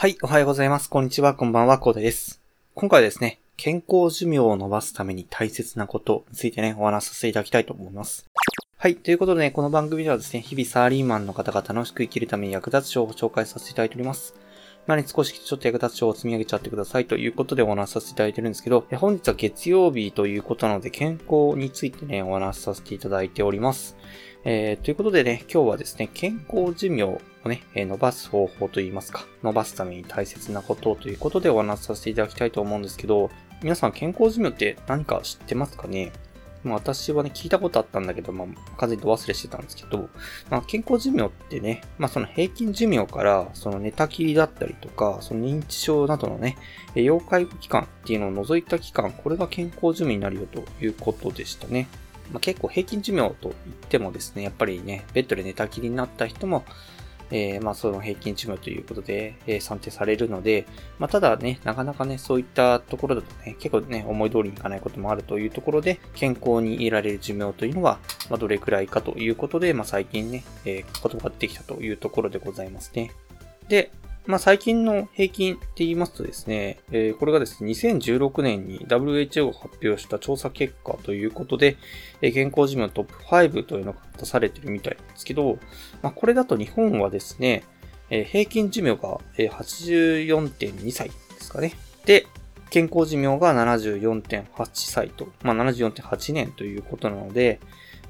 はい、おはようございます。こんにちは、こんばんは、コーデです。今回はですね、健康寿命を伸ばすために大切なことについてね、お話しさせていただきたいと思います。はい。ということでね、この番組ではですね、日々サーリーマンの方が楽しく生きるために役立つ情報を紹介させていただいております。何少しちょっと役立つ情報を積み上げちゃってくださいということでお話しさせていただいてるんですけど、本日は月曜日ということなので健康についてね、お話しさせていただいております。えー、ということでね、今日はですね、健康寿命をね、え伸ばす方法といいますか、伸ばすために大切なことということでお話しさせていただきたいと思うんですけど、皆さん健康寿命って何か知ってますかね？まあ、私はね、聞いたことあったんだけど、まあ、完全に忘れしてたんですけど、まあ、健康寿命ってね、まあ、その平均寿命から、その寝たきりだったりとか、その認知症などのね、要介護期間っていうのを除いた期間、これが健康寿命になるよということでしたね。まあ、結構平均寿命と言ってもですね、やっぱりね、ベッドで寝たきりになった人も、えー、まあ、その平均寿命ということで、えー、算定されるので、まあ、ただね、なかなかね、そういったところだとね、結構ね、思い通りにいかないこともあるというところで、健康にいられる寿命というのは、まあ、どれくらいかということで、まあ、最近ね、えー、言葉が出てきたというところでございますね。で、まあ、最近の平均って言いますとですね、えー、これがですね、2016年に WHO が発表した調査結果ということで、えー、健康寿命トップ5というのが出されてるみたいですけど、まあ、これだと日本はですね、えー、平均寿命が、84.2歳ですかね。で、健康寿命が74.8歳と、まあ、74.8年ということなので、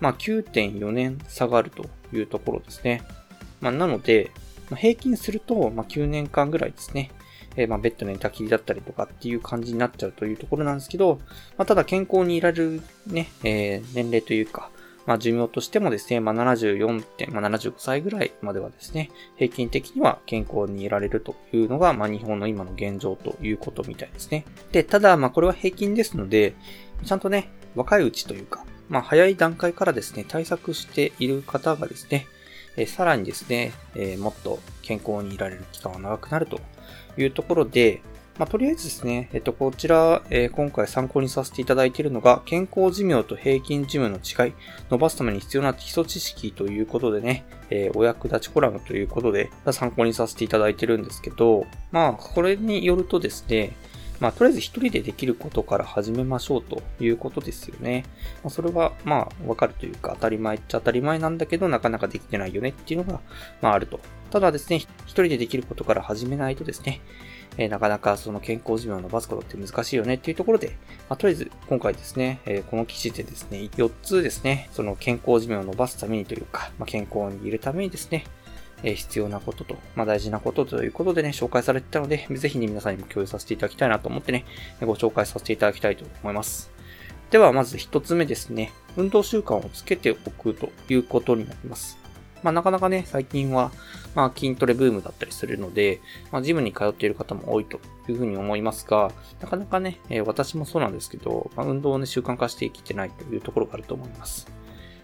まあ、9.4年下がるというところですね。まあ、なので、ま、平均すると、まあ、9年間ぐらいですね。えー、まあ、ベッドの寝たきりだったりとかっていう感じになっちゃうというところなんですけど、まあ、ただ健康にいられるね、えー、年齢というか、まあ、寿命としてもですね、まあ、74点、まあ、75歳ぐらいまではですね、平均的には健康にいられるというのが、まあ、日本の今の現状ということみたいですね。で、ただ、まあ、これは平均ですので、ちゃんとね、若いうちというか、まあ、早い段階からですね、対策している方がですね、えさらにですね、えもっと健康にいられる期間が長くなるというところで、まあ、とりあえずですね、えっと、こちら、えー、今回参考にさせていただいているのが、健康寿命と平均寿命の違い、伸ばすために必要な基礎知識ということでね、えー、お役立ちコラムということで、参考にさせていただいているんですけど、まあ、これによるとですね、まあ、とりあえず一人でできることから始めましょうということですよね。まあ、それは、まあ、わかるというか、当たり前っちゃ当たり前なんだけど、なかなかできてないよねっていうのが、まあ、あると。ただですね、一人でできることから始めないとですね、えー、なかなかその健康寿命を伸ばすことって難しいよねっていうところで、まあ、とりあえず今回ですね、えー、この記事でですね、4つですね、その健康寿命を伸ばすためにというか、まあ、健康にいるためにですね、え必要なことと、まあ、大事なことということでね、紹介されてたので、ぜひね、皆さんにも共有させていただきたいなと思ってね、ご紹介させていただきたいと思います。では、まず一つ目ですね。運動習慣をつけておくということになります。まあ、なかなかね、最近は、まあ、筋トレブームだったりするので、まあ、ジムに通っている方も多いというふうに思いますが、なかなかね、えー、私もそうなんですけど、まあ、運動をね、習慣化していきてないというところがあると思います。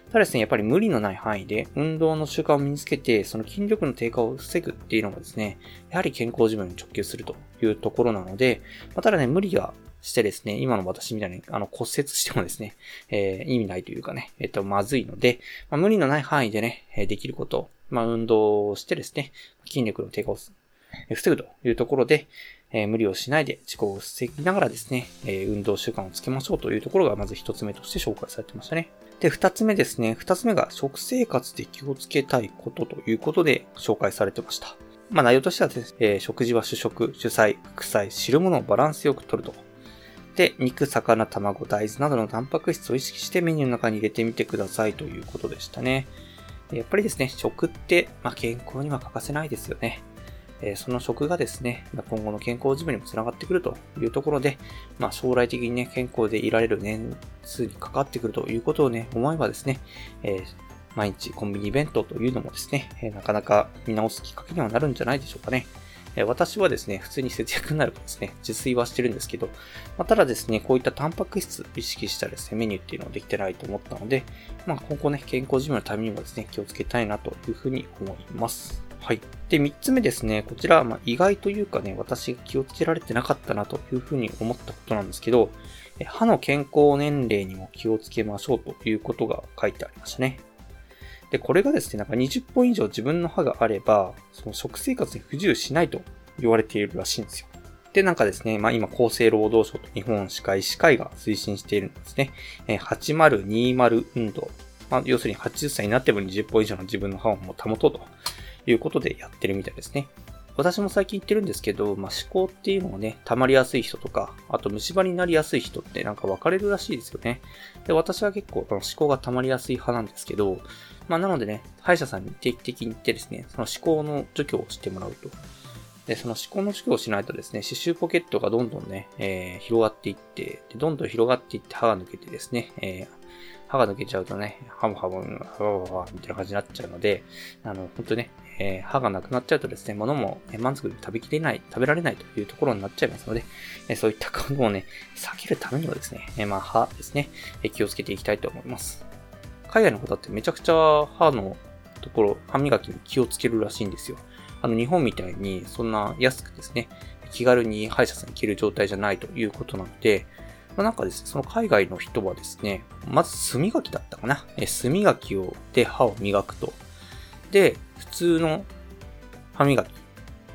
ただですね、やっぱり無理のない範囲で運動の習慣を身につけて、その筋力の低下を防ぐっていうのがですね、やはり健康寿命に直球するというところなので、まあ、ただね、無理がしてですね、今の私みたいにあの骨折してもですね、えー、意味ないというかね、えっ、と、まずいので、まあ、無理のない範囲でね、できること、まあ、運動をしてですね、筋力の低下を防ぐというところで、えー、無理をしないで自己を防ぎながらですね、えー、運動習慣をつけましょうというところがまず一つ目として紹介されてましたね。で、二つ目ですね。二つ目が食生活で気をつけたいことということで紹介されてました。まあ内容としてはですね、えー、食事は主食、主菜、副菜、汁物をバランスよくとると。で、肉、魚、卵、大豆などのタンパク質を意識してメニューの中に入れてみてくださいということでしたね。やっぱりですね、食って、まあ、健康には欠かせないですよね。えその食がですね、今後の健康寿命にもつながってくるというところで、まあ、将来的にね、健康でいられる年数に関わってくるということをね、思えばですね、えー、毎日コンビニ弁当というのもですね、えなかなか見直すきっかけにはなるんじゃないでしょうかね。私はですね、普通に節約になるとですね、自炊はしてるんですけど、まあ、ただですね、こういったタンパク質意識したですね、メニューっていうのはできてないと思ったので、まあ、今後ね、健康寿命のためにもですね、気をつけたいなというふうに思います。はい。で、3つ目ですね。こちら、まあ、意外というかね、私が気をつけられてなかったなというふうに思ったことなんですけど、歯の健康年齢にも気をつけましょうということが書いてありましたね。で、これがですね、なんか20本以上自分の歯があれば、その食生活に不自由しないと言われているらしいんですよ。で、なんかですね、まあ今厚生労働省と日本歯科医師会が推進しているんですね。え、8020運動。まあ要するに80歳になっても20本以上の自分の歯をもう保とうということでやってるみたいですね。私も最近言ってるんですけど、まあ、思考っていうのがね、溜まりやすい人とか、あと虫歯になりやすい人ってなんか分かれるらしいですよね。で、私は結構思考が溜まりやすい派なんですけど、まあ、なのでね、歯医者さんに定期的に行ってですね、その思考の除去をしてもらうと。で、その思考の除去をしないとですね、刺繍ポケットがどんどんね、えー、広がっていって、でどんどん広がっていって歯が抜けてですね、えー、歯が抜けちゃうとね、ハムハム、ハムハムみたいな感じになっちゃうので、あの、本当ね、えー、歯がなくなっちゃうとですね、物も満足に食べきれない、食べられないというところになっちゃいますので、えー、そういったことをね、避けるためにはですね、えー、まあ歯ですね、え気をつけていきたいと思います。海外の方ってめちゃくちゃ歯のところ、歯磨きに気をつけるらしいんですよ。あの、日本みたいにそんな安くですね、気軽に歯医者さんに行ける状態じゃないということなので、まあ、なんかですね、その海外の人はですね、まず炭磨きだったかな。え炭磨きをで歯を磨くと。で、普通の歯磨き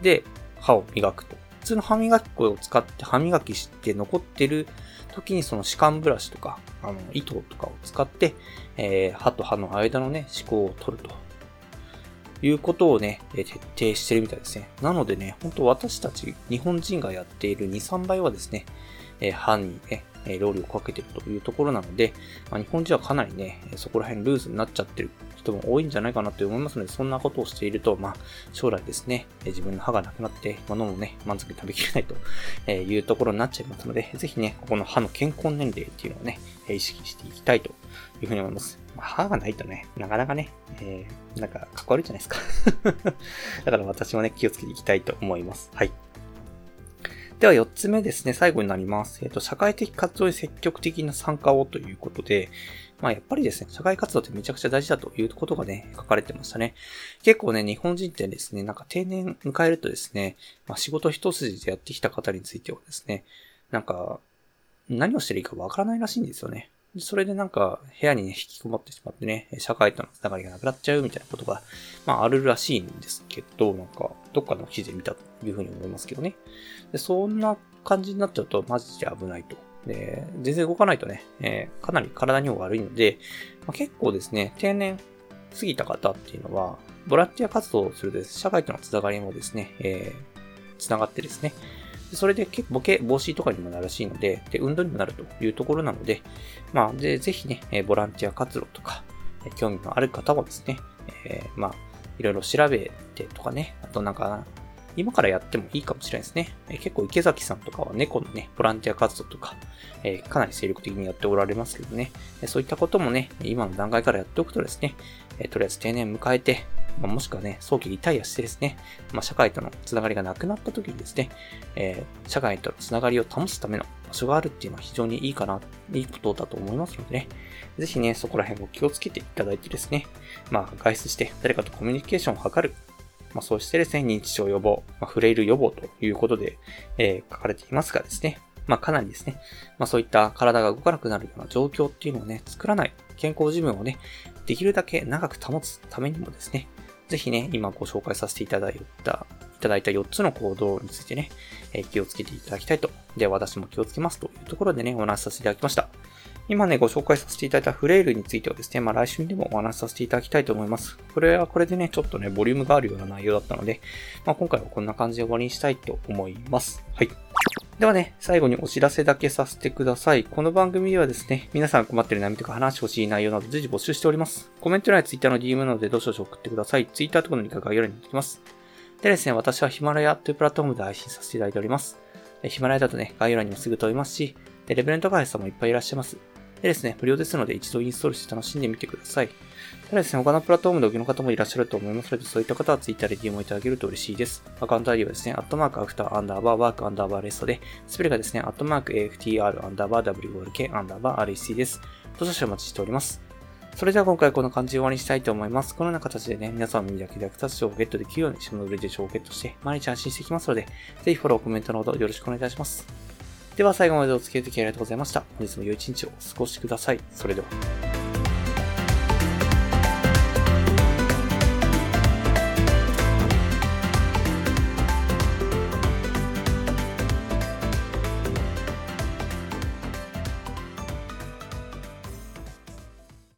で歯を磨くと。普通の歯磨き粉を使って歯磨きして残ってる時にその歯間ブラシとか、あの、糸とかを使って、えー、歯と歯の間のね、歯垢を取ると。いうことをね、徹底してるみたいですね。なのでね、本当私たち日本人がやっている2、3倍はですね、えー、歯にね、え労力をかけてるというところなので、まあ、日本人はかなりね、そこら辺ルーズになっちゃってる人も多いんじゃないかなと思いますので、そんなことをしていると、まあ、将来ですね、自分の歯がなくなって、物もね、満足に食べきれないというところになっちゃいますので、ぜひね、ここの歯の健康年齢っていうのをね、意識していきたいというふうに思います。ま、歯がないとね、なかなかね、えー、なんか、かっこ悪いじゃないですか だから私もね、気をつけていきたいと思います。はい。では4つ目ですね、最後になります。えっ、ー、と、社会的活動に積極的な参加をということで、まあやっぱりですね、社会活動ってめちゃくちゃ大事だということがね、書かれてましたね。結構ね、日本人ってですね、なんか定年迎えるとですね、まあ仕事一筋でやってきた方についてはですね、なんか、何をしてるかわからないらしいんですよね。それでなんか部屋にね、引きこもってしまってね、社会とのつながりがなくなっちゃうみたいなことが、まああるらしいんですけど、なんか、どっかの記事で見たというふうに思いますけどね。でそんな感じになっちゃうとマジで危ないと。で、全然動かないとね、えー、かなり体にも悪いので、まあ、結構ですね、定年過ぎた方っていうのは、ボランティア活動をするです、社会とのつながりもですね、えー、つながってですね、それで結構ボケ防止とかにもなるらしいので、で、運動にもなるというところなので、まあ、で、ぜひね、ボランティア活動とか、興味のある方はですね、えー、まあ、いろいろ調べてとかね、あとなんか、今からやってもいいかもしれないですね。え、結構池崎さんとかは猫のね、ボランティア活動とか、えー、かなり精力的にやっておられますけどね、えそういったこともね、今の段階からやっておくとですね、えとりあえず定年迎えて、まあ、もしくはね、早期リタイアしてですね、まあ、社会とのつながりがなくなった時にですね、えー、社会とのつながりを保つための場所があるっていうのは非常にいいかな、いいことだと思いますのでね、ぜひね、そこら辺を気をつけていただいてですね、まあ、外出して誰かとコミュニケーションを図るまあ、そしてですね、認知症予防、まあ、フレイル予防ということで、えー、書かれていますがですね、まあ、かなりですね、まあ、そういった体が動かなくなるような状況っていうのをね、作らない、健康寿命をね、できるだけ長く保つためにもですね、ぜひね、今ご紹介させていただいた、いただいた4つの行動についてね、え、気をつけていただきたいと。で、私も気をつけますというところでね、お話しさせていただきました。今ね、ご紹介させていただいたフレイルについてはですね、まあ来週にでもお話しさせていただきたいと思います。これはこれでね、ちょっとね、ボリュームがあるような内容だったので、まあ今回はこんな感じで終わりにしたいと思います。はい。ではね、最後にお知らせだけさせてください。この番組ではですね、皆さん困ってる悩みとか話してほしい内容など随時募集しております。コメント欄や Twitter の DM などでどしどし送ってください。Twitter とかのリンクが概要欄に出てきます。でですね、私はヒマラヤというプラットフォームで配信させていただいております。ヒマラヤだとね、概要欄にもすぐ飛びますし、で、レベルの高い人もいっぱいいらっしゃいます。でですね、無料ですので一度インストールして楽しんでみてください。ただですね、他のプラットフォームでお聞きの方もいらっしゃると思いますので、そういった方は Twitter で DM をいただけると嬉しいです。アカウント ID はですね、アットマークアフターアンダーバーワークアンダーバーレストで、スペルがですね、アットマーク AFTR アンダーバー WORK アンダーバー REC です。どうぞお待ちしております。それでは今回この感じで終わりにしたいと思います。このような形でね、皆さんの耳だけで役立つ情報をゲットできるように、下の上で情報をゲットして、毎日安心していきますので、ぜひフォロー、コメントのほどよろしくお願いいたします。では最後までお付き合いいただきありがとうございました。本日も良い一日をお過ごしください。それでは。